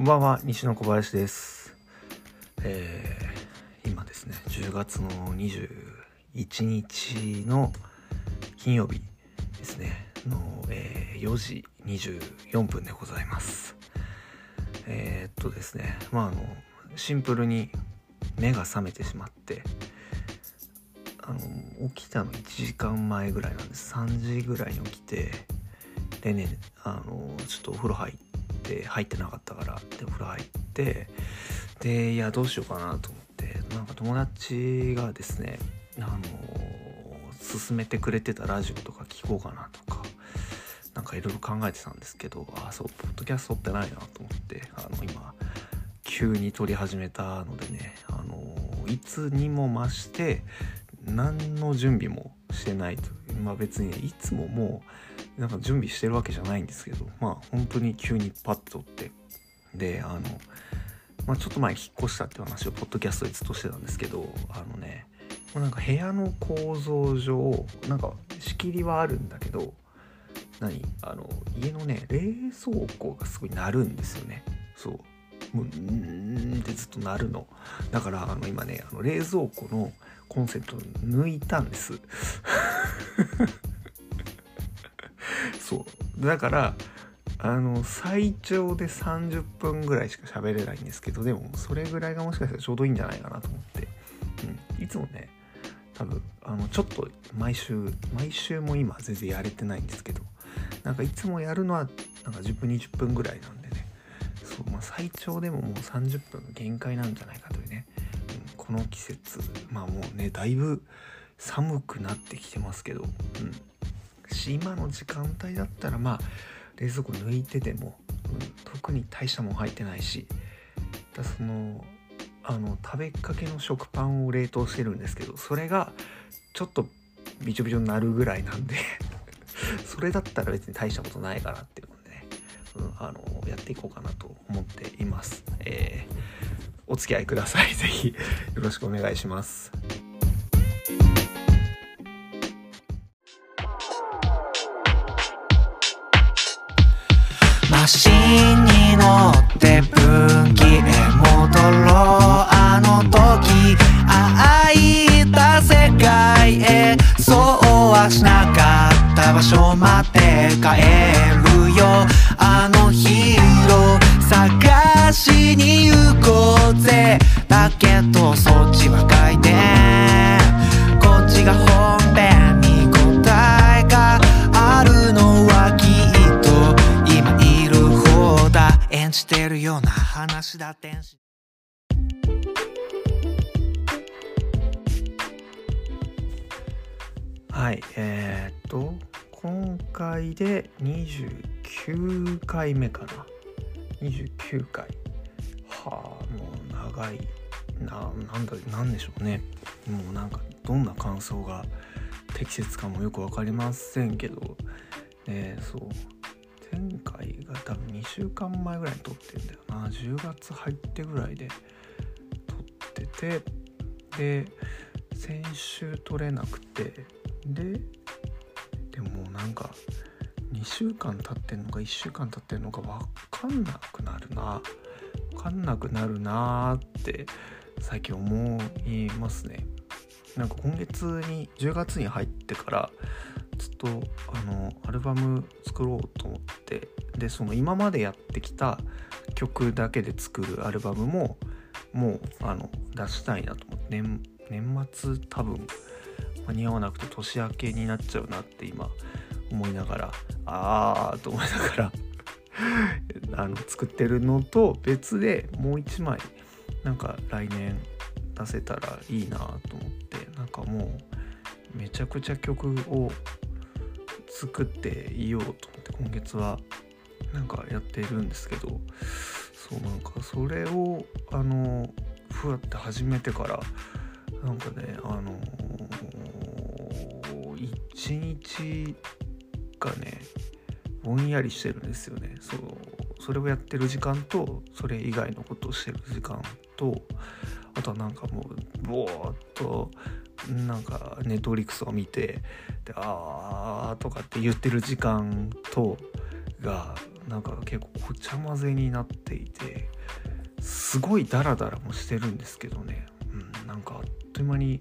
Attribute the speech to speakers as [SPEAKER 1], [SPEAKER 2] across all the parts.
[SPEAKER 1] こんばんは西野小林です、えー今ですね10月の21日の金曜日ですね。の、えー4時24分でございます。えーっとですねまああのシンプルに目が覚めてしまってあの起きたの1時間前ぐらいなんです3時ぐらいに起きてでねあのちょっとお風呂入って入ってなかったからでお風呂入ってでいやどうしようかなと思ってなんか友達がですねあの勧めてくれてたラジオとか聞こうかなとかなんかいろいろ考えてたんですけどあそうポッドキャストってないなと思ってあの今急に撮り始めたのでねあのいつにも増して何の準備もしてないとまあ別にねいつももうなんか準備してるわけじゃないんですけどまあ本当に急にパッと撮ってであの、まあ、ちょっと前引っ越したって話をポッドキャストでずっとしてたんですけどあのねもうなんか部屋の構造上なんか仕切りはあるんだけど何？あの家のね冷蔵庫がすごい鳴るんですよね。そう。もううんってずっと鳴るの。だからあの今ねあの冷蔵庫のコンセント抜いたんです。そう。だからあの最長で30分ぐらいしか喋れないんですけどでもそれぐらいがもしかしたらちょうどいいんじゃないかなと思って、うん、いつもね多分あのちょっと毎週毎週も今全然やれてないんですけどなんかいつもやるのはなんか10分20分ぐらいなんでね。そう、まあ、最長でももう30分限界なんじゃないかというね、うん、この季節まあもうねだいぶ寒くなってきてますけど、うん、し今の時間帯だったらまあ冷蔵庫抜いてても、うん、特に大したもん入ってないしだそのあの食べかけの食パンを冷凍してるんですけどそれがちょっとびちょびちょになるぐらいなんで それだったら別に大したことないかなっていうのでね、うん、あのやっていこうかなと思っています、えーお付き合いください。ぜひよろしくお願いします。
[SPEAKER 2] マシンに乗って回
[SPEAKER 1] 目かな。29回。はあもう長い。ななんだなんでしょうね。もうなんかどんな感想が適切かもよく分かりませんけど。ねそう。前回が多分2週間前ぐらいに撮ってんだよな。10月入ってぐらいで。撮ってて。で先週撮れなくて。ででもなんか2週間経ってんのか1週間経ってんのか分かんなくなるな。分かんなくなるなーって最近思いますね。なんか今月に10月に入ってからずっとあのアルバム作ろうと思ってでその今までやってきた曲だけで作るアルバムももうあの出したいなと思って年年末多分間に合わなくて年明けになっちゃうなって今思いながらあーと思いながらあの作ってるのと別でもう一枚なんか来年出せたらいいなと思ってなんかもうめちゃくちゃ曲を作っていようと思って今月はなんかやってるんですけどそうなんかそれをあのふわって始めてからなんかねあのー一日がねぼんやりしてるんですよね。そうそれをやってる時間とそれ以外のことをしてる時間とあとはなんかもうぼーっとなんかネットリックスを見てであーとかって言ってる時間とがなんか結構ごちゃ混ぜになっていてすごいダラダラもしてるんですけどね、うん、なんかあっという間に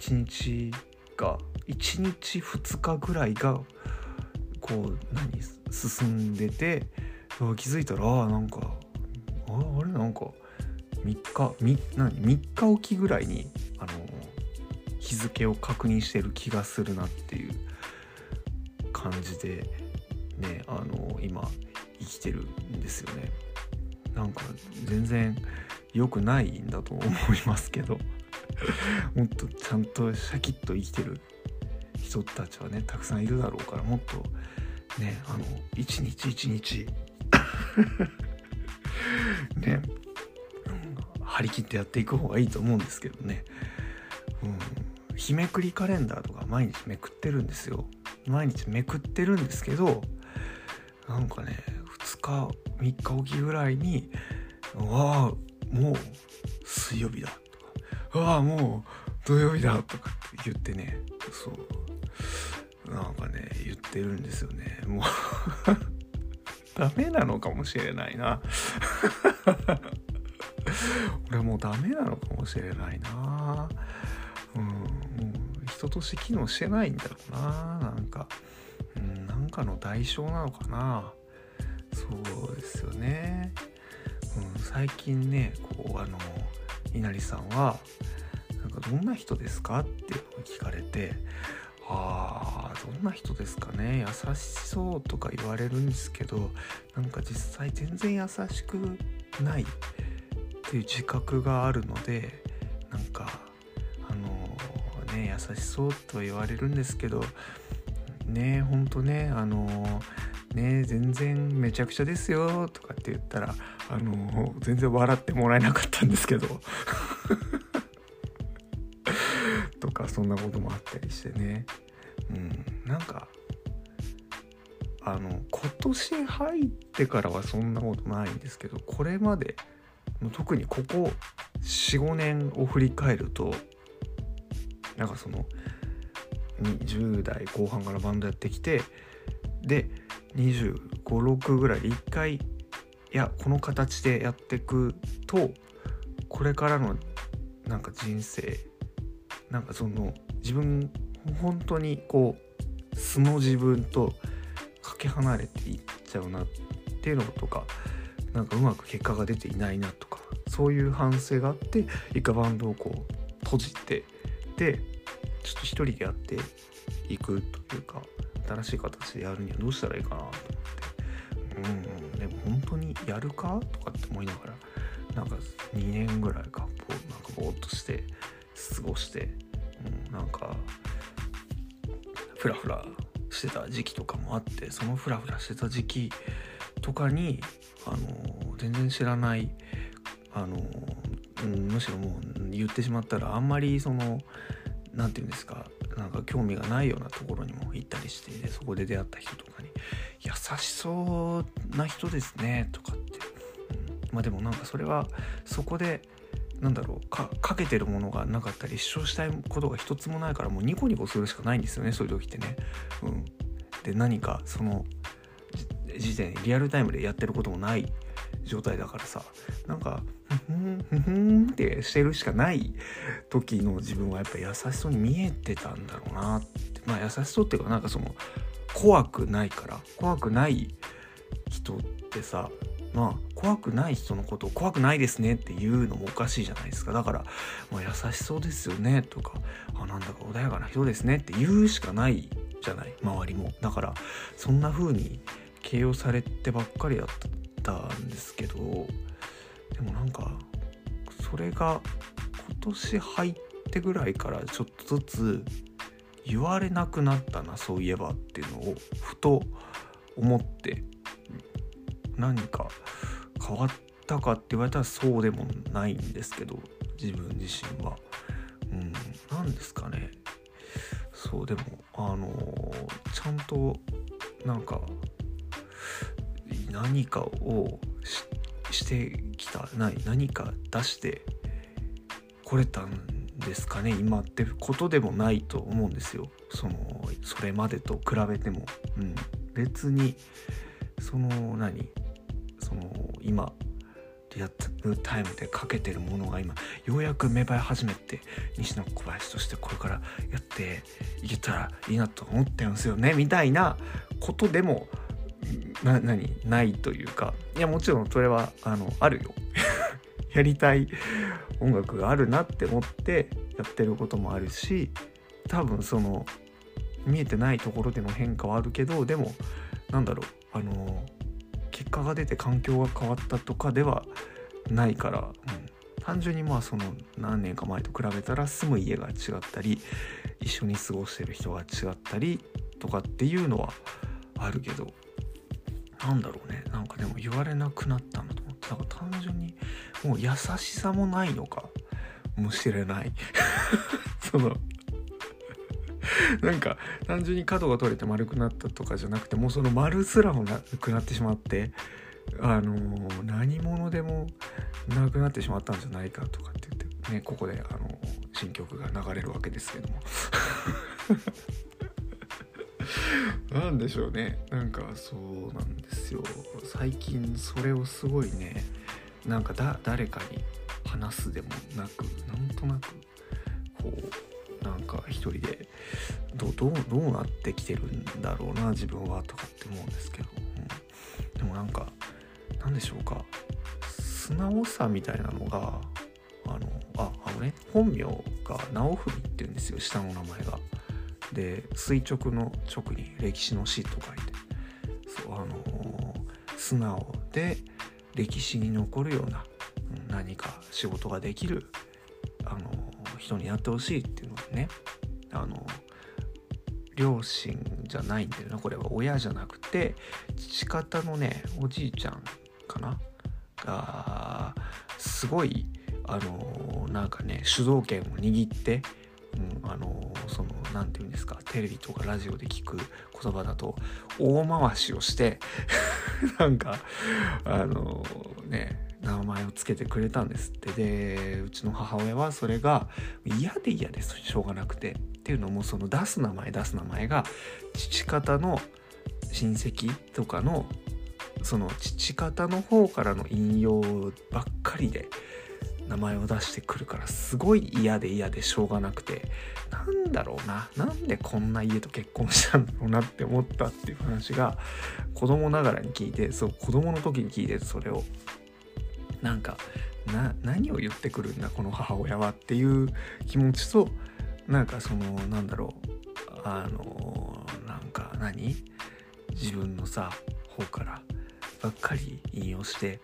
[SPEAKER 1] 1日が1日2日ぐらいがこう何進んでて気づいたらあなんかああれ？なんか3日み何？3日おきぐらいにあの日付を確認してる気がするなっていう感じでねあの今生きてるんですよね。なんか全然良くないんだと思いますけど。もっとちゃんとシャキッと生きてる人たちはねたくさんいるだろうからもっとねあの一日一日 ね、うん、張り切ってやっていく方がいいと思うんですけどね、うん、日めくりカレンダーとか毎日めくってるんですよ。毎日めくってるんですけどなんかね2日3日おきぐらいに「わあもう水曜日だ」とか「わあもう土曜日だ」とかって言ってね。そう。なんかね言ってるんですよね。もう。ダメなのかもしれないな。俺もうダメなのかもしれないな。うんもう人として機能してないんだろうな。なんか、うん、なんかの代償なのかな。そうですよね、うん、最近ねこうあの稲荷さんはなんかどんな人ですかって聞かれてあーどんな人ですかね優しそうとか言われるんですけどなんか実際全然優しくないっていう自覚があるのでなんかあのー、ね優しそうと言われるんですけどねほんとねあのー、ね全然めちゃくちゃですよとかって言ったらあの、全然笑ってもらえなかったんですけど。とかそんなこともあったりしてね。うん。なんかあの今年入ってからはそんなことないんですけどこれまで特にここ45年を振り返るとなんかその10代後半からバンドやってきてで2 5 6ぐらいで1回いやこの形でやってくとこれからのなんか人生なんかその自分本当にこう素の自分とかけ離れていっちゃうなっていうのとかなんかうまく結果が出ていないなとかそういう反省があって一回バンドをこう閉じてでちょっと一人でやっていくというか新しい形でやるにはどうしたらいいかなと思ってうんでも本当にやるかとかって思いながらなんか2年ぐらいかぼなんかぼーっとして過ごして、うん、なんかフラフラしてた時期とかもあってそのフラフラしてた時期とかにあの全然知らないあの、うん、むしろもう言ってしまったらあんまりその何て言うんですかなんか興味がないようなところにも行ったりしてでそこで出会った人とかに「優しそうな人ですね」とかって、うん、まあでもなんかそれはそこでなんだろうかけてるものがなかったり主張したいことが一つもないからもうニコニコするしかないんですよねそういう時ってね。うん、で何かその時点リアルタイムでやってることもない状態だからさなんかふんふんふんってしてるしかない時の自分はやっぱ優しそうに見えてたんだろうなってまあ優しそうっていうかなんかその怖くないから怖くない人ってさまあ怖くない人のことを怖くないですねって言うのもおかしいじゃないですか。だから、まあ、優しそうですよねとかあなんだか穏やかな人ですねって言うしかないじゃない周りも。だからそんな風に形容されてばっかりだったんですけどでもなんかそれが今年入ってぐらいからちょっとずつ言われなくなったなそういえばっていうのをふと思って何か変わったかって言われたらそうでもないんですけど自分自身は。うん、何ですかね。そうでもあの、ちゃんとなんか何かをしてきたない何か出してこれたんですかね。今ってことでもないと思うんですよ。そのそれまでと比べても、うん、別にその何？その今リアルタイムでかけてるものが今ようやく芽生え始めて西野小林としてこれからやっていけたらいいなと思ってるんですよねみたいなことでもな何ないというかいやもちろんそれはあのあるよ。やりたい音楽があるなって思ってやってることもあるし多分その見えてないところでの変化はあるけどでもなんだろうあの結果が出て環境が変わったとかではないから、うん、単純にまあその何年か前と比べたら住む家が違ったり一緒に過ごしてる人が違ったりとかっていうのはあるけどなんだろうね。なんかでも言われなくなったなと思って。だから単純にもう優しさもないのかもしれない。その なんか単純に角が取れて丸くなったとかじゃなくてもうその丸すらもなくなってしまってあのー、何者でもなくなってしまったんじゃないかとかって言ってねここであの新曲が流れるわけですけども。なんでしょうね。なんかそうなんですよ。最近それをすごいねなんかだ誰かに話すでもなくなんとなくこうなんか一人でどどうどうなってきてるんだろうな自分はとかって思うんですけど、うん、でもなんか何でしょうか。素直さみたいなのがあのああのね本名が直文っていうんですよ。下の名前が。で垂直の直に歴史の詩と書いて。そうあの素直で歴史に残るような何か仕事ができるあの人になってほしいってね。あの両親じゃないんだよなこれは。親じゃなくて父方のねおじいちゃんかな？がすごいあのなんかね主導権を握って、うん、あのその何て言うんですか？テレビとかラジオで聞く言葉だと大回しをして なんかあのね名前を付けてくれたんですって。でうちの母親はそれが嫌で嫌でしょうがなくて。っていうのもその出す名前出す名前が父方の親戚とかのその父方の方からの引用ばっかりで名前を出してくるからすごい嫌で嫌でしょうがなくてなんだろうな。なんでこんな家と結婚したんだろうなって思ったっていう話が子供ながらに聞いてそう子供の時に聞いてそれを。なんかな何を言ってくるんだこの母親はっていう気持ちとなんかそのなんだろう。あのなんか何？自分のさ方からばっかり引用して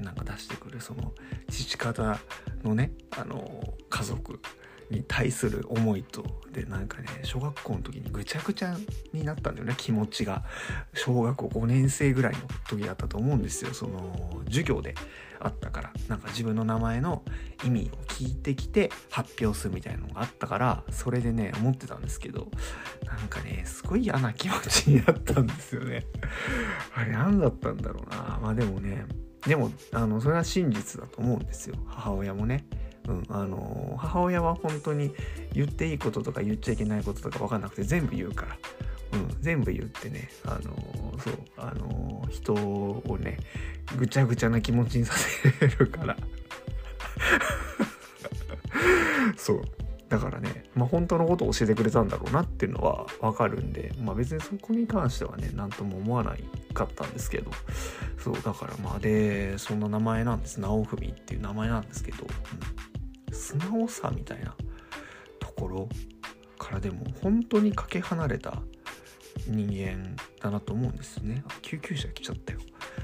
[SPEAKER 1] なんか出してくるその父方のねあの家族に対する思いとでなんかね小学校の時にぐちゃぐちゃになったんだよね気持ちが。小学校5年生ぐらいの時だったと思うんですよ。その授業であったから。なんか自分の名前の意味を聞いてきて発表するみたいなのがあったからそれでね思ってたんですけどなんかねすごい嫌な気持ちになったんですよね。あれ何だったんだろうな。まあでもねでもあのそれは真実だと思うんですよ。母親もね。うん、あの母親は本当に言っていいこととか言っちゃいけないこととか分かんなくて全部言うから、うん、全部言ってね、あのそうあの人をねぐちゃぐちゃな気持ちにさせるから。そう。だからね、まあ、本当のことを教えてくれたんだろうなっていうのは分かるんで、まあ、別にそこに関してはね何とも思わないかったんですけどそうだからまあでそんな名前なんです。直文っていう名前なんですけど、うん、素直さみたいなところからでも本当にかけ離れた人間だなと思うんですよね。救急車来ちゃったよ。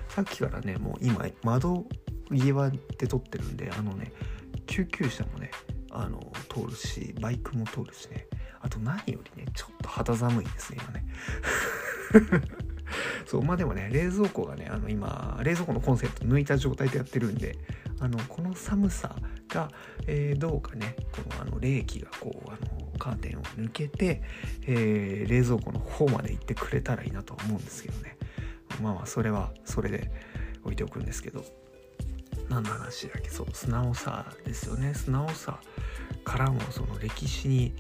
[SPEAKER 1] さっきからねもう今窓際で撮ってるんであのね救急車もねあの通るしバイクも通るしね。あと何よりねちょっと肌寒いですね今ね。そうまあでもね冷蔵庫がねあの今冷蔵庫のコンセント抜いた状態でやってるんであのこの寒さが、えー、どうかねこのあの冷気がこうあのカーテンを抜けて、えー、冷蔵庫の方まで行ってくれたらいいなと思うんですけどね。まあまあそれはそれで置いておくんですけど。何の話だっけ？そう素直さですよね。素直さからもその歴史に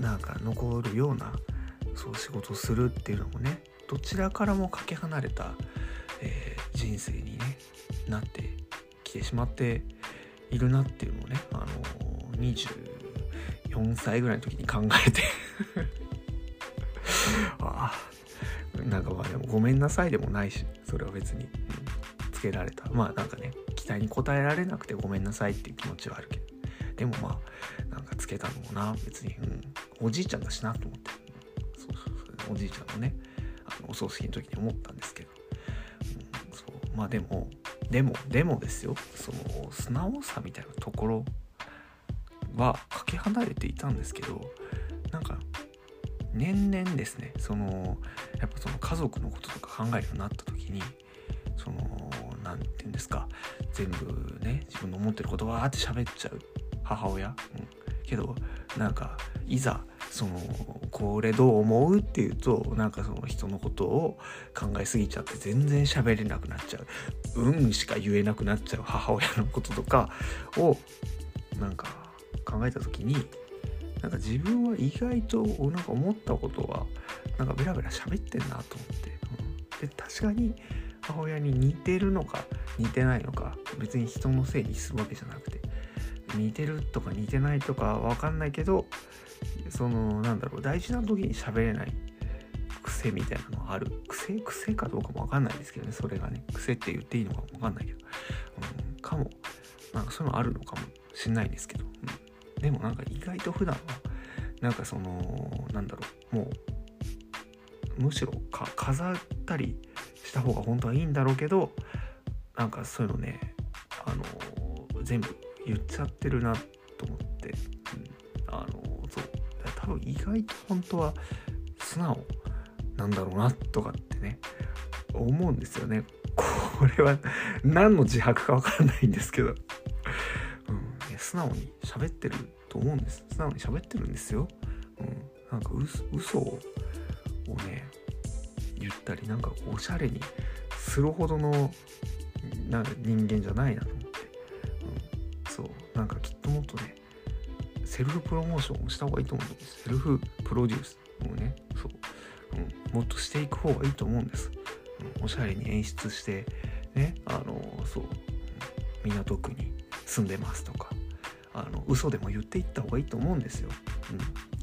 [SPEAKER 1] なんか残るようなそう仕事をするっていうのもねどちらからもかけ離れた、えー人生に、ね、なってきてしまっているなっていうのをね、あの24歳ぐらいの時に考えて。ああなんかまあでもごめんなさいでもないしそれは別に、うんつけられた。まあなんかね期待に応えられなくてごめんなさいっていう気持ちはあるけど。でもまあなんかつけたのもな別に、うん、おじいちゃんだしなと思って、そうそうそう。おじいちゃんのねあのお葬式の時に思ったんですけど、うん、そう。まあでもでもでもですよ。その素直さみたいなところはかけ離れていたんですけどなんか年々ですね。そのやっぱその家族のこととか考えるようになった時にんですか。全部ね自分の思ってることわーって喋っちゃう。母親、うん、けどなんかいざそのこれどう思うっていうとなんかその人のことを考えすぎちゃって全然喋れなくなっちゃう。うんしか言えなくなっちゃう。母親のこととかをなんか考えた時になんか自分は意外となんか思ったことはなんかベラベラ喋ってんなと思って、うん、で確かに母親に似てるのか似てないのか別に人のせいにするわけじゃなくて似てるとか似てないとかわかんないけどそのなんだろう大事な時に喋れない癖みたいなのがある。癖癖かどうかもわかんないですけどねそれがね。癖って言っていいのかもわかんないけど、うん、かも。なんかそういうのあるのかもしんないですけど、うん、でもなんか意外と普段はなんかそのなんだろうもうむしろか飾ったりした方が本当はいいんだろうけどなんかそういうのねあの全部言っちゃってるなと思って、うん、あのそう。多分意外と本当は素直なんだろうなとかってね思うんですよね。これは何の自白か分からないんですけど、うん、素直に喋ってると思うんです。素直に喋ってるんですよ、うん、なんか嘘嘘をね言ったりなんかおしゃれにするほどのなんか人間じゃないなと思って、うん、そう。なんかきっともっとねセルフプロモーションをした方がいいと思うんです。セルフプロデュースをね。そう、うん、もっとしていく方がいいと思うんです、うん、おしゃれに演出してね。あのそう、港区に住んでますとか。あの嘘でも言っていった方がいいと思うんですよ、うん、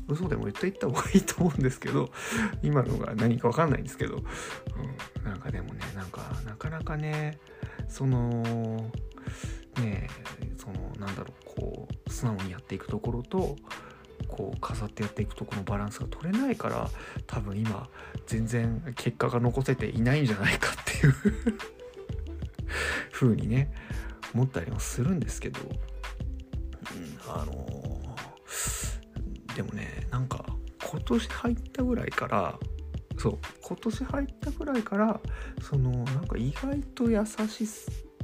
[SPEAKER 1] 嘘でも言っていった方がいいと思うんですけど 今のが何か分かんないんですけど、うん、なんかでもねなんかなかなかねそのねそのなんだろうこう素直にやっていくところとこう飾ってやっていくとこのバランスが取れないから多分今全然結果が残せていないんじゃないかっていう 風にね思ったりもするんですけど、うん、あのでもねなんか今年入ったぐらいからそう今年入ったぐらいからそのなんか意外と優し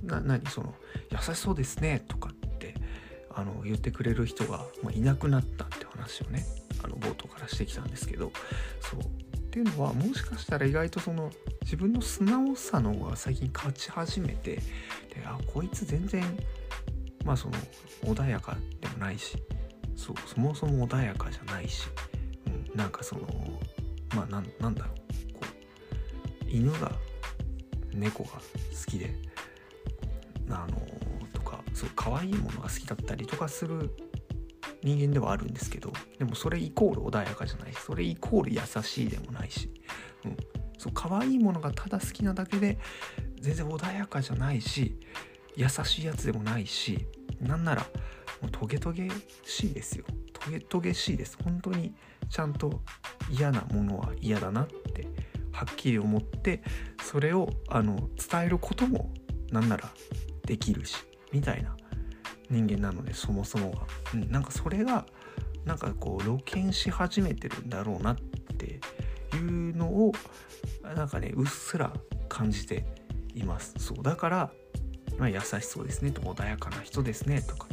[SPEAKER 1] な何？その優しそうですねとかってあの言ってくれる人が、まあ、いなくなったって話をねあの冒頭からしてきたんですけどそう。っていうのはもしかしたら意外とその自分の素直さの方が最近勝ち始めてであこいつ全然まあその穏やかでもないしそうそもそも穏やかじゃないし、うん、なんかそのまあなんなんだろうこう犬が猫が好きであのとかそう可愛いものが好きだったりとかする人間ではあるんですけどでもそれイコール穏やかじゃないしそれイコール優しいでもないし、うん、そう可愛いものがただ好きなだけで全然穏やかじゃないし優しいやつでもないしなんならもうトゲトゲしいですよ。トゲトゲしいです。本当にちゃんと嫌なものは嫌だなってはっきり思ってそれをあの伝えることもなんならできるしみたいな人間なのでそもそもが、うん、なんかそれがなんかこう露見し始めてるんだろうなっていうのをなんかねうっすら感じています。そうだから、まあ、優しそうですねと穏やかな人ですねとか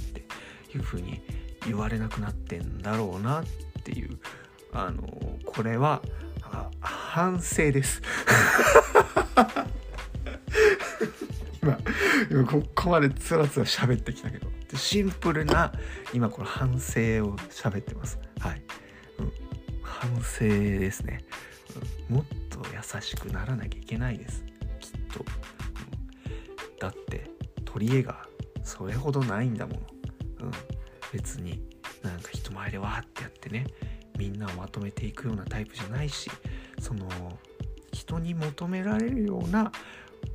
[SPEAKER 1] っていうに言われなくなってんだろうなっていうあのこれは反省です。今今ここまでつらつら喋ってきたけど。シンプルな今この反省を喋ってます。はい、うん、反省ですね、うん、もっと優しくならなきゃいけないです。きっと、うん、だって取り柄がそれほどないんだもの、うん、別になんか人前でわーってやってねみんなをまとめていくようなタイプじゃないしその人に求められるような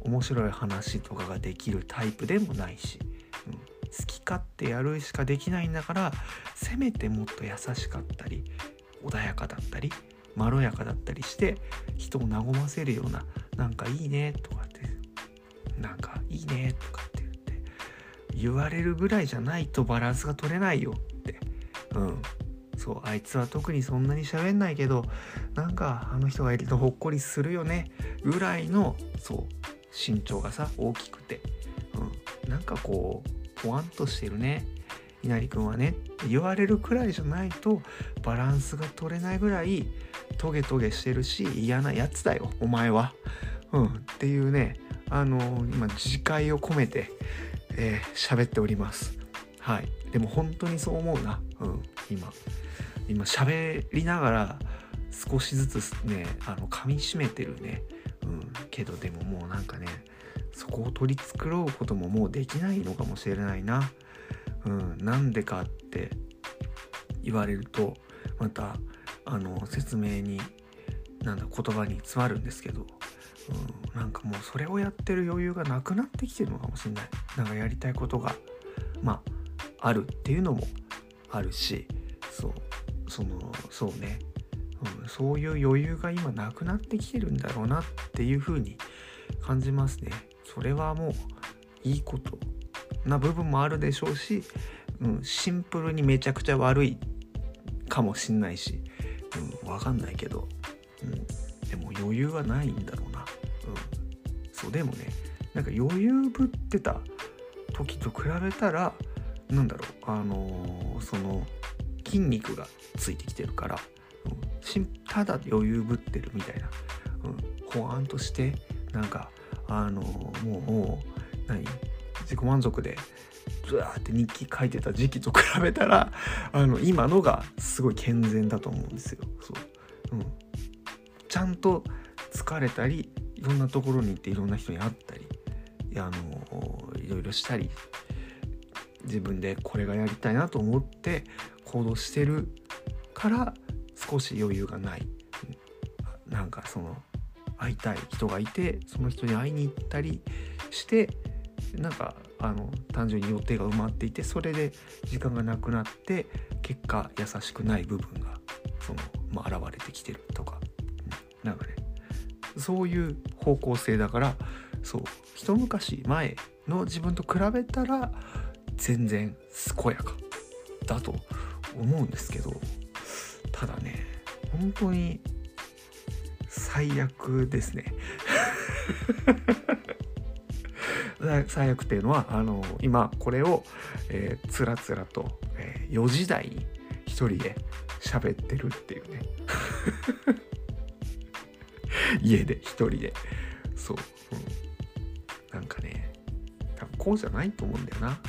[SPEAKER 1] 面白い話とかができるタイプでもないし、うん、好き勝手やるしかできないんだからせめてもっと優しかったり穏やかだったりまろやかだったりして人を和ませるようななんかいいねとかってなんかいいねとかって言われるぐらいじゃないとバランスが取れないよって。うん。そうあいつは特にそんなに喋んないけどなんかあの人がいるとほっこりするよねぐらいのそう身長がさ大きくて、うん、なんかこうポワンとしてるね稲荷君はね。って言われるくらいじゃないとバランスが取れないぐらいトゲトゲしてるし嫌なやつだよお前は。うん、っていうねあのー、今自戒を込めて、えー、っております。はい。でも本当にそう思うな、うん、今。今喋りながら少しずつねあの噛みしめてるね、うん、けどでももうなんかねそこを取り繕うことももうできないのかもしれないな。うん、なんでかって言われるとまたあの説明になんだ言葉に詰まるんですけど、うん、なんかもうそれをやってる余裕がなくなってきてるのかもしれない。なんかやりたいことがまああるっていうのもあるしそうそのそうね、うん、そういう余裕が今なくなってきてるんだろうなっていうふうに感じますね。それはもういいことな部分もあるでしょうし、うん、シンプルにめちゃくちゃ悪いかもしんないし、うん、わかんないけど、うん、でも余裕はないんだろうな。そうでもねなんか余裕ぶってた時と比べたらなんだろうあのー、その筋肉がついてきてるから、うん、ただ余裕ぶってるみたいな、うん、ほわんとしてなんかあのー、もう何？自己満足でずわーって日記書いてた時期と比べたら あの今のがすごい健全だと思うんですよ。そう、うん、ちゃんと疲れたりいろんなところに行っていろんな人に会ったりあのいろいろしたり自分でこれがやりたいなと思って行動してるから少し余裕がない。なんかその会いたい人がいてその人に会いに行ったりしてなんかあの単純に予定が埋まっていてそれで時間がなくなって結果優しくない部分がその、まあ、現れてきてるとか、うん、なんかねそういう方向性だからそう一昔前の自分と比べたら全然健やかだと思うんですけどただね本当に最悪ですね。最悪っていうのはあの今これを、えー、つらつらと、えー、4時台に一人で喋ってるっていうね。家で一人で。そう、うん、なんかね多分こうじゃないと思うんだよな。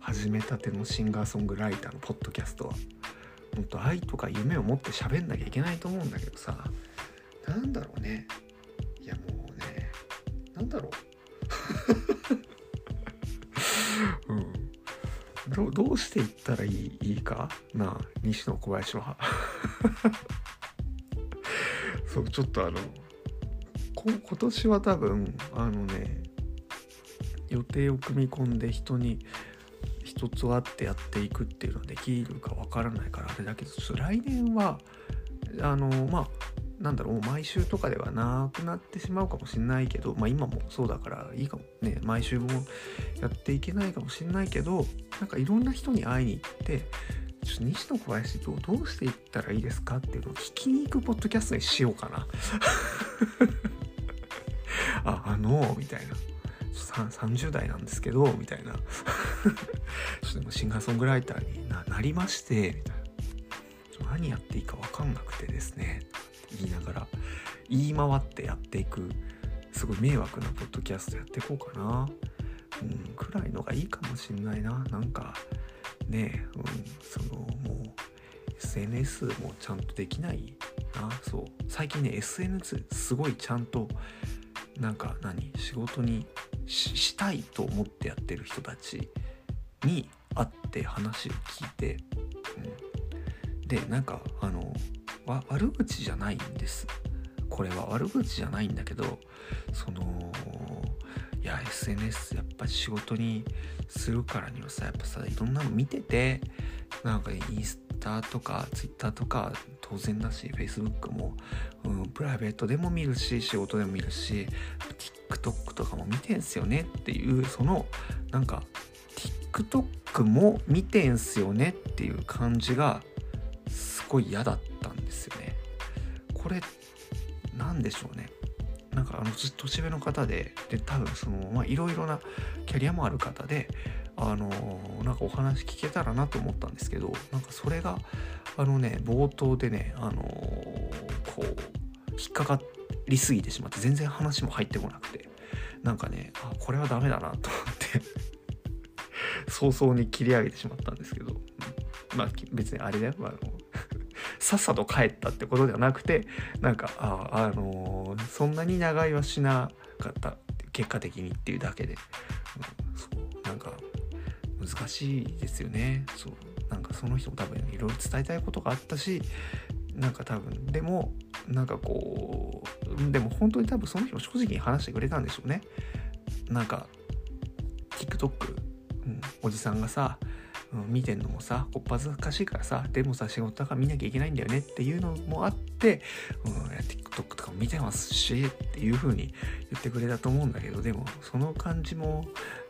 [SPEAKER 1] 始めたてのシンガーソングライターのポッドキャストは。本当愛とか夢を持って喋んなきゃいけないと思うんだけどさ。なんだろうね。いやもうねなんだろう。うん、どどうしていったらいいいいか？なあ西野小林は。そうちょっとあの今年は多分あのね予定を組み込んで人に一つ会ってやっていくっていうのはできるかわからないからあれだけど来年はあのまあなんだろう毎週とかではなくなってしまうかもしれないけどまあ今もそうだからいいかも。ね毎週もやっていけないかもしれないけどなんかいろんな人に会いに行ってちょっと西野小林とどうしていったらいいですかっていうのを聞きに行くポッドキャストにしようかな。ああのみたいな。30代なんですけどみたいな。ちょっとシンガーソングライターになりましてみたいな。何やっていいか分かんなくてですね。言いながら言い回ってやっていくすごい迷惑なポッドキャストやっていこうかな、うん、くらいのがいいかもしんないな。なんかねうんそのもう SNS もちゃんとできないな。そう。最近ね SNS すごいちゃんとなんか何？仕事にしたいと思ってやってる人たちに会って話を聞いて、うん、でなんかあの悪口じゃないんです。これは悪口じゃないんだけどそのいや SNS やっぱ仕事にするからにはさやっぱさいろんなの見ててなんかインスタとかツイッターとか当然だし Facebook も、うん、プライベートでも見るし仕事でも見るし TikTok とかも見てんすよねっていうそのなんか TikTok も見てんすよねっていう感じがすごい嫌だったんですよね。これ何でしょうね。なんかあの年上の方でで多分そのまあいろいろなキャリアもある方であのなんかお話聞けたらなと思ったんですけどなんかそれがあのね冒頭でねあのこう引っかかりすぎてしまって全然話も入ってこなくてなんかねあこれはダメだなと思って 早々に切り上げてしまったんですけど、まあ別にあれだよ、あの さっさと帰ったってことではなくてなんかあ、あの、そんなに長居はしなかった結果的にっていうだけで、難しいですよね。そう。なんかその人も多分いろいろ伝えたいことがあったしなんか多分でもなんかこうでも本当に多分その人も正直に話してくれたんでしょうね。なんか TikTok、うん、おじさんがさ、見てんのもさこっぱずかしいからさでもさ仕事だから見なきゃいけないんだよねっていうのもあって、うん、TikTok とかも見てますしっていう風に言ってくれたと思うんだけどでもその感じも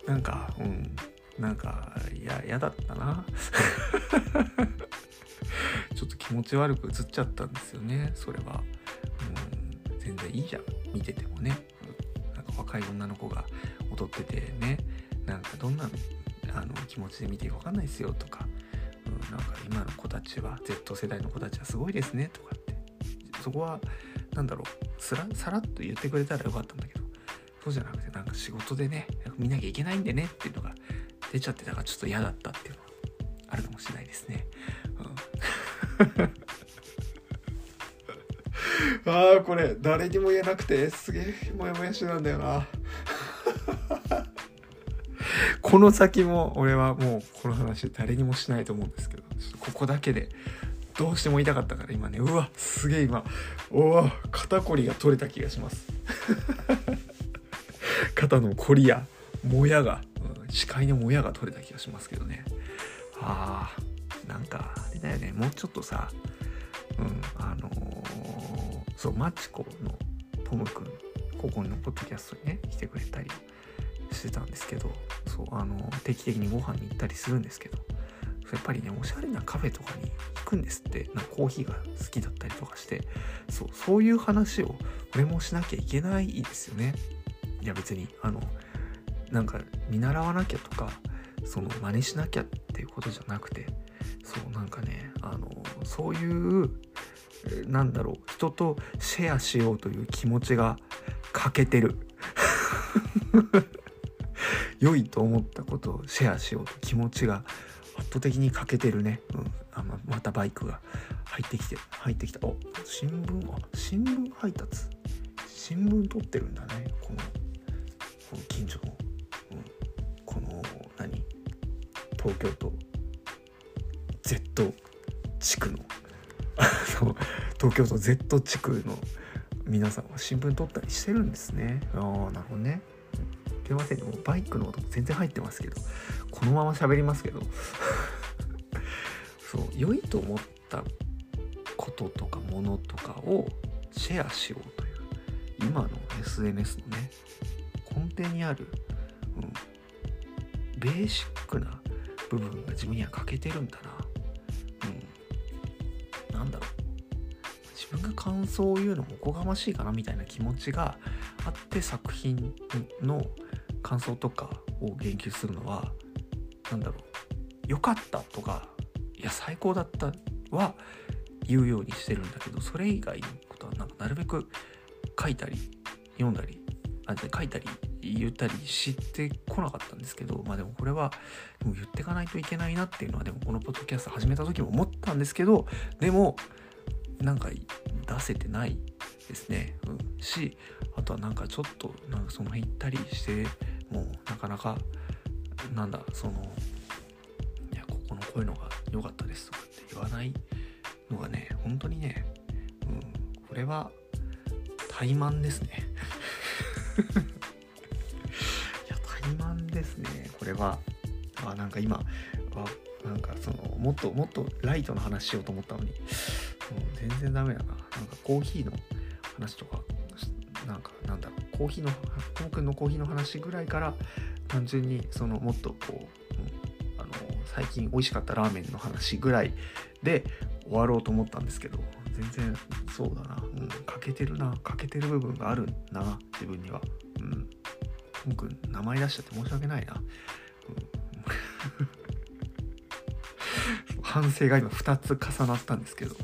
[SPEAKER 1] なんかうんなんかいや嫌だったな。ちょっと気持ち悪く映っちゃったんですよね。それは、うん、全然いいじゃん。見ててもね、なんか若い女の子が踊っててね。なんかどんなあの気持ちで見ていいか分かんないですよとか、うん、なんか今の子たちは Z 世代の子たちはすごいですね。とかって。そこは何だろう。さらさらっと言ってくれたらよかったんだけど。そうじゃなくてなんか仕事でね見なきゃいけないんでね。っていうのが出ちゃってたからちょっと嫌だったっていうのはあるかもしれないですね。うん、ああこれ誰にも言えなくてすげえモヤモヤしてたんだよな。この先も俺はもうこの話誰にもしないと思うんですけどここだけでどうしても言いたかったから今ねうわすげえ今おお肩こりが取れた気がします 肩のこりやもやが、視界のもやが取れた気がしますけどね。あーなんかあれだよね。もうちょっとさうんあのー、そうマチコのトムくんここのポッドキャストにね来てくれたりしてたんですけどそうあの定期的にご飯に行ったりするんですけどやっぱりねおしゃれなカフェとかに行くんですって。なんかコーヒーが好きだったりとかしてそうそういう話を俺もしなきゃいけないですよね。いや別にあのなんか見習わなきゃとかその真似しなきゃっていうことじゃなくてそうなんかねあのそういうなんだろう人とシェアしようという気持ちが欠けてる。良いと思ったことをシェアしようと気持ちが圧倒的に欠けてるね、うん、あままたバイクが入ってきて入ってきた。お新聞あ新聞配達？新聞取ってるんだねこのこの近所の、東京都 Z 地区の 東京都 Z 地区の皆さんは新聞取ったりしてるんですね。ああなるほどね。すいませんねもうバイクの音全然入ってますけどこのまま喋りますけど。そう良いと思ったこととかものとかをシェアしようという今の SNS のね根底にある、うん、ベーシックな部分が自分には欠けてるんだな。うん。なんだろう。自分が感想を言うのもおこがましいかなみたいな気持ちがあって作品の感想とかを言及するのは何だろう。良かったとかいや最高だったは言うようにしてるんだけどそれ以外のことはなんかなるべく書いたり読んだりあ書いたり言ったりしてこなかったんですけどまあでもこれはでも言ってかないといけないなっていうのはでもこのポッドキャスト始めた時も思ったんですけどでもなんか出せてないですね、うん、しあとはなんかちょっとなんかその辺行ったりしてもうなかなかなんだそのいやここのこういうのが良かったですとかって言わないのがね本当にね、うん、これは怠慢ですね。はあなんか今あなんかそのもっともっとライトの話しようと思ったのに。もう全然ダメだな。なんかコーヒーの話とかなんかなんだろう。コーヒーのともくんのコーヒーの話ぐらいから単純にそのもっとこう、うん、あの最近美味しかったラーメンの話ぐらいで終わろうと思ったんですけど全然そうだな、うん、欠けてるな。欠けてる部分があるな自分には。うん。ともくん名前出しちゃって申し訳ないな、反省が今2つ重なったんですけど。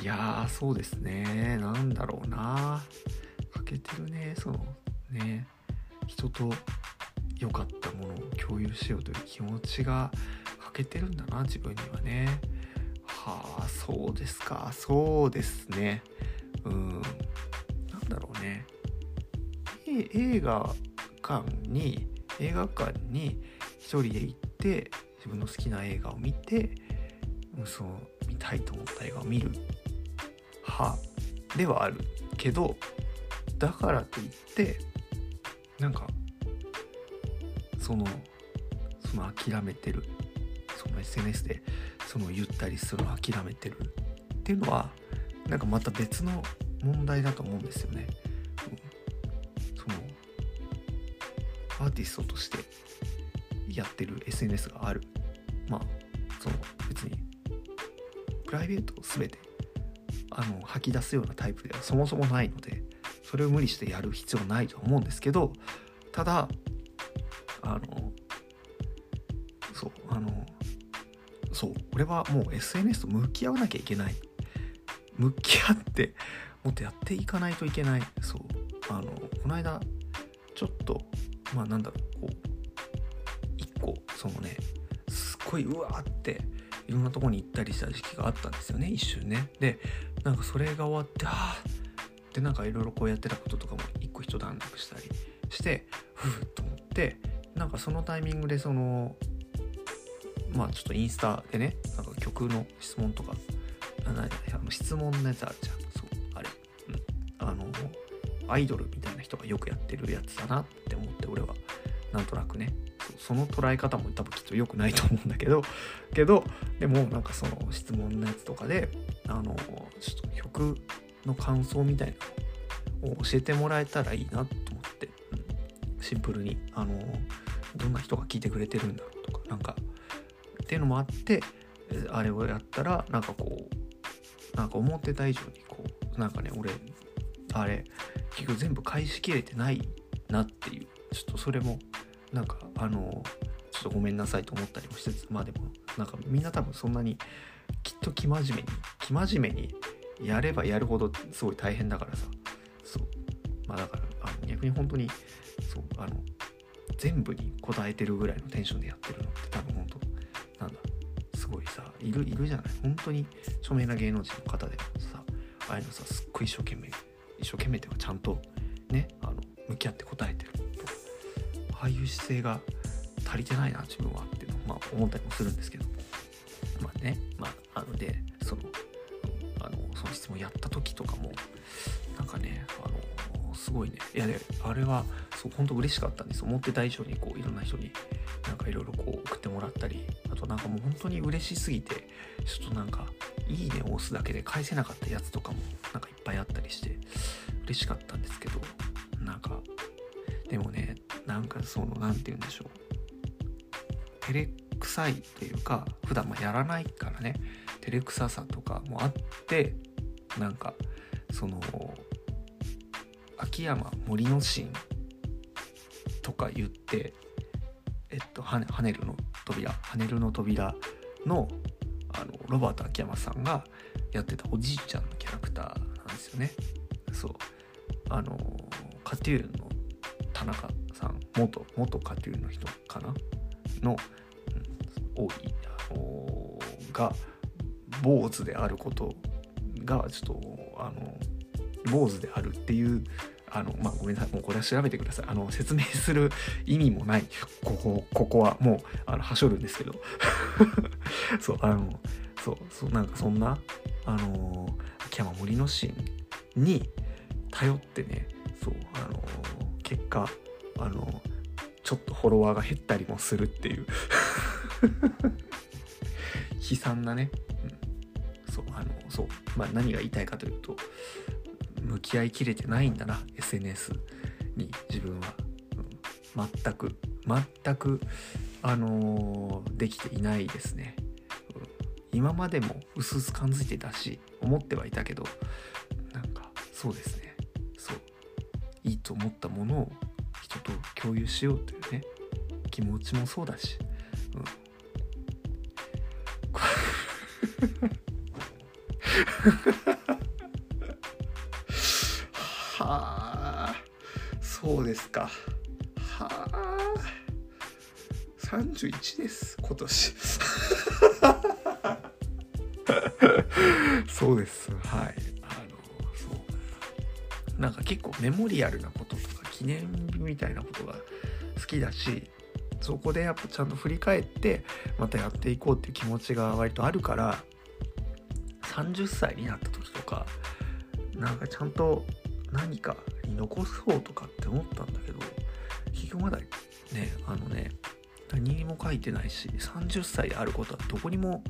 [SPEAKER 1] いやーそうですね。なんだろうな。欠けてるね。そのね人と良かったものを共有しようという気持ちが欠けてるんだな自分にはね。はあそうですか。そうですね。うん。なんだろうね。映画館に映画館に一人で行って自分の好きな映画を見てそう見たいと思った映画を見る派ではあるけどだからといってなんかそのその諦めてるその SNS でその言ったりする諦めてるっていうのはなんかまた別の問題だと思うんですよね。そのアーティストとしてやってる SNS がある。まあその別にプライベートを全てあの吐き出すようなタイプではそもそもないのでそれを無理してやる必要ないと思うんですけどただあのそうあのそう俺はもう SNS と向き合わなきゃいけない。向き合ってもっとやっていかないといけない。そうあのこの間ちょっとまあなんだろうこうそのね。すっごいうわーっていろんなとこに行ったりした時期があったんですよね一瞬ね。でなんかそれが終わってああでなんかいろいろこうやってたこととかも一個一段落したりしてふふっと思ってなんかそのタイミングでそのまあちょっとインスタでねなんか曲の質問とかあの質問のやつあるじゃん。そうあれ、うん、あのアイドルみたいな人がよくやってるやつだなって思って俺はなんとなくね。その捉え方も多分きっと良くないと思うんだけど けどでもなんかその質問のやつとかであのちょっと曲の感想みたいなのを教えてもらえたらいいなと思って、うん、シンプルにあのどんな人が聞いてくれてるんだろうとかなんかっていうのもあってあれをやったらなんかこうなんか思ってた以上にこうなんかね俺あれ結局全部返しきれてないなっていうちょっとそれもなんかあのちょっとごめんなさいと思ったりもしつつまあでもなんかみんな多分そんなにきっと生真面目に生真面目にやればやるほどすごい大変だからさ。そう。まあだからあの逆に本当にそうあの全部に答えてるぐらいのテンションでやってるのって多分本当なんだすごいさいるいるじゃない。本当に著名な芸能人の方でさああいうのさすっごい一生懸命一生懸命っていうかちゃんとねあの向き合って答えてる。ああいう姿勢が足りてないな自分はっていうのをまあ思ったりもするんですけど。まあねまああのでそのあのその質問やった時とかもなんかねあのすごいねいやであれはそう本当嬉しかったんです思ってた以上にこういろんな人になんかいろいろこう送ってもらったりあとなんかもう本当に嬉しすぎてちょっとなんかいいねを押すだけで返せなかったやつとかもなんかいっぱいあったりして嬉しかったんですけどなんかでもねなんかその何て言うんでしょう。照れくさいというか普段まやらないからね。照れくささとかもあってなんかその秋山森のシとか言ってえっと跳ね跳ねるの扉跳ねるの扉のあのロバート秋山さんがやってたおじいちゃんのキャラクターなんですよね。そう。あのカテューン田中さん元元カテューの人かなの、うん、多いが坊主であることがちょっとあの坊主であるっていうあのまあごめんなさいもうこれは調べてくださいあの説明する意味もないここここはもうあのはしょるんですけど そうあのそうそうなんかそんなあの秋山森のシーンに頼ってねそうあの結果あのちょっとフォロワーが減ったりもするっていう。悲惨なね、うん、そうあのそう。まあ何が言いたいかというと向き合いきれてないんだな SNS に自分は、うん、全く全くあのーできていないですね、うん。今までも薄々感づいてたし思ってはいたけどなんかそうですね。と思ったものを人と共有しようというね気持ちもそうだし、うん、はあそうですか。はあ31です今年。そうです。はい。なんか結構メモリアルなこととか記念日みたいなことが好きだしそこでやっぱちゃんと振り返ってまたやっていこうっていう気持ちが割とあるから30歳になった時とかなんかちゃんと何かに残そうとかって思ったんだけど結局まだねあのね何にも書いてないし30歳であることはどこにも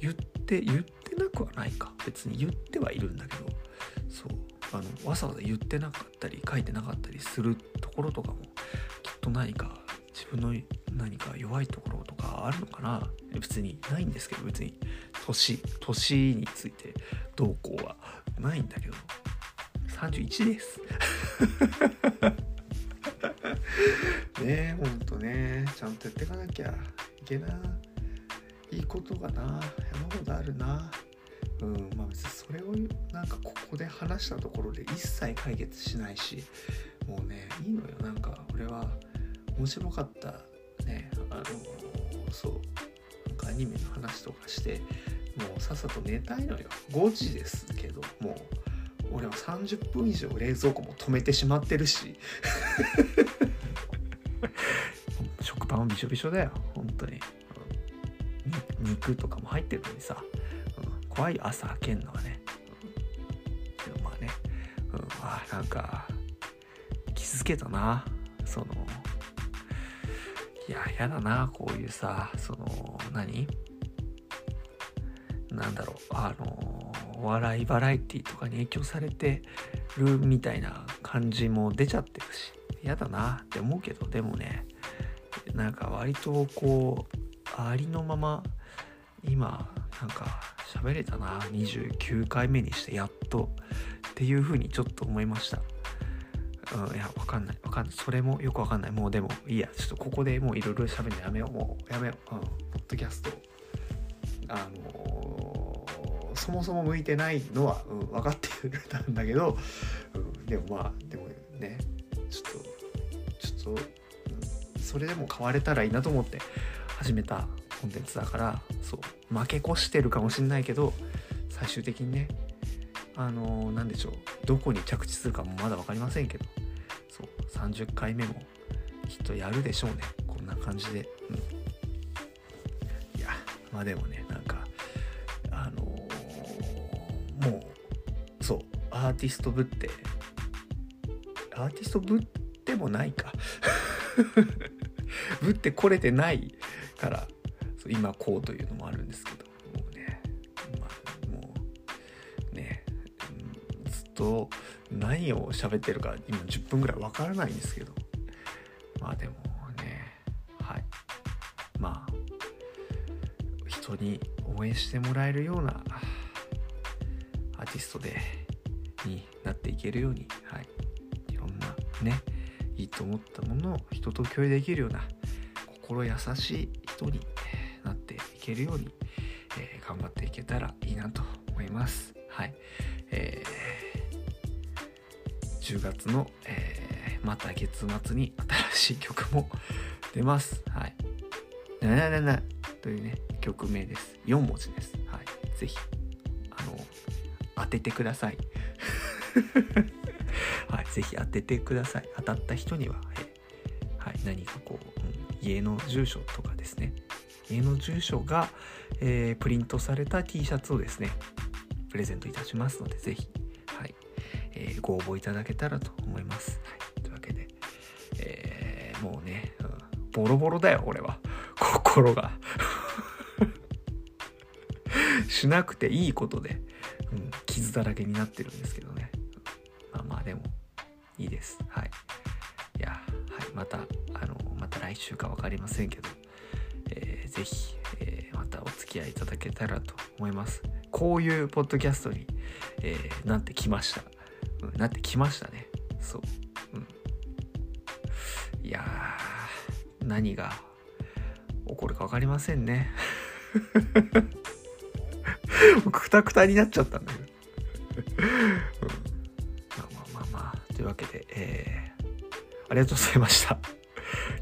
[SPEAKER 1] 言って言ってなくはないか。別に言ってはいるんだけどそう。あのわざわざ言ってなかったり書いてなかったりするところとかもきっと何か自分の何か弱いところとかあるのかな？別にないんですけど別に年年についてどうこうはないんだけど31です。ねえほんとね。ちゃんとやっていかなきゃいけないいことがな。山ほどあるな。うん。まあ別にそれをなんかここで話したところで一切解決しないしもうねいいのよ。なんか俺は面白かったねあのそうなんかアニメの話とかしてもうさっさと寝たいのよ。5時ですけどもう俺は30分以上冷蔵庫も止めてしまってるし。食パンはびしょびしょだよ本当に、肉とかも入ってるのにさ、うん怖い朝開けんのはね、でもまあね、うん、あなんか気づけたな。そのいややだなこういうさその何？なんだろう。あのお笑いバラエティとかに影響されてるみたいな感じも出ちゃってるし。嫌だなって思うけどでもね。なんか割とこうありのまま今なんか喋れたな29回目にしてやっとっていう風にちょっと思いました。うんいやわかんない。わかんない。それもよくわかんない。もうでもいいや。ちょっとここでもういろいろ喋るのやめよう。もうやめよう。うん。ポッドキャスト。あのーそもそも向いてないのは、うん、分かってたんだけど、うん、でもまあでもねちょっとちょっと、うんそれでも変われたらいいなと思って始めたコンテンツだからそう負け越してるかもしんないけど最終的にねあのーでしょうどこに着地するかもまだ分かりませんけどそう30回目もきっとやるでしょうね。こんな感じで、うん、いやまあでもねなんかあのーもうそうアーティストぶってアーティストぶってもないか。ぶってこれてないからそう今こうというのもあるんですけどもうね、まあ、もうね、ずっと何を喋ってるか今10分ぐらいわからないんですけど。まあでもねはい。まあ人に応援してもらえるようなアーティストでになっていけるように、はい、いろんなねいいと思ったものを人と共有できるような心優しい人にけるように、えー頑張っていけたらいいなと思います。はい。えー10月の、えーまた月末に新しい曲も出ます。はい。ななななというね、曲名です。4文字です。はい。ぜひ、あの、当ててください はいぜひ当ててください当たった人には、はい、何かこう、うん、家の住所とかですね家の住所が、えー、プリントされた T シャツをですねプレゼントいたしますのでぜひ、はいえー、ご応募いただけたらと思います、はい、というわけで、えー、もうね、うん、ボロボロだよ俺は 心が しなくていいことで、うん、傷だらけになってるんですけどね。まあまあでも、いいです。はい。いや、はい。また、あの、また来週か分かりませんけど、たらと思います。こういうポッドキャストに、えー、なってきました。うん、なってきましたね。そう。うん。いやー、何が起こるか分かりませんね。くたくたになっちゃったんだけど。うん、まあまあまあまあ。というわけで、えー、ありがとうございました。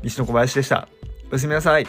[SPEAKER 1] 西野小林でした。おやすみなさい。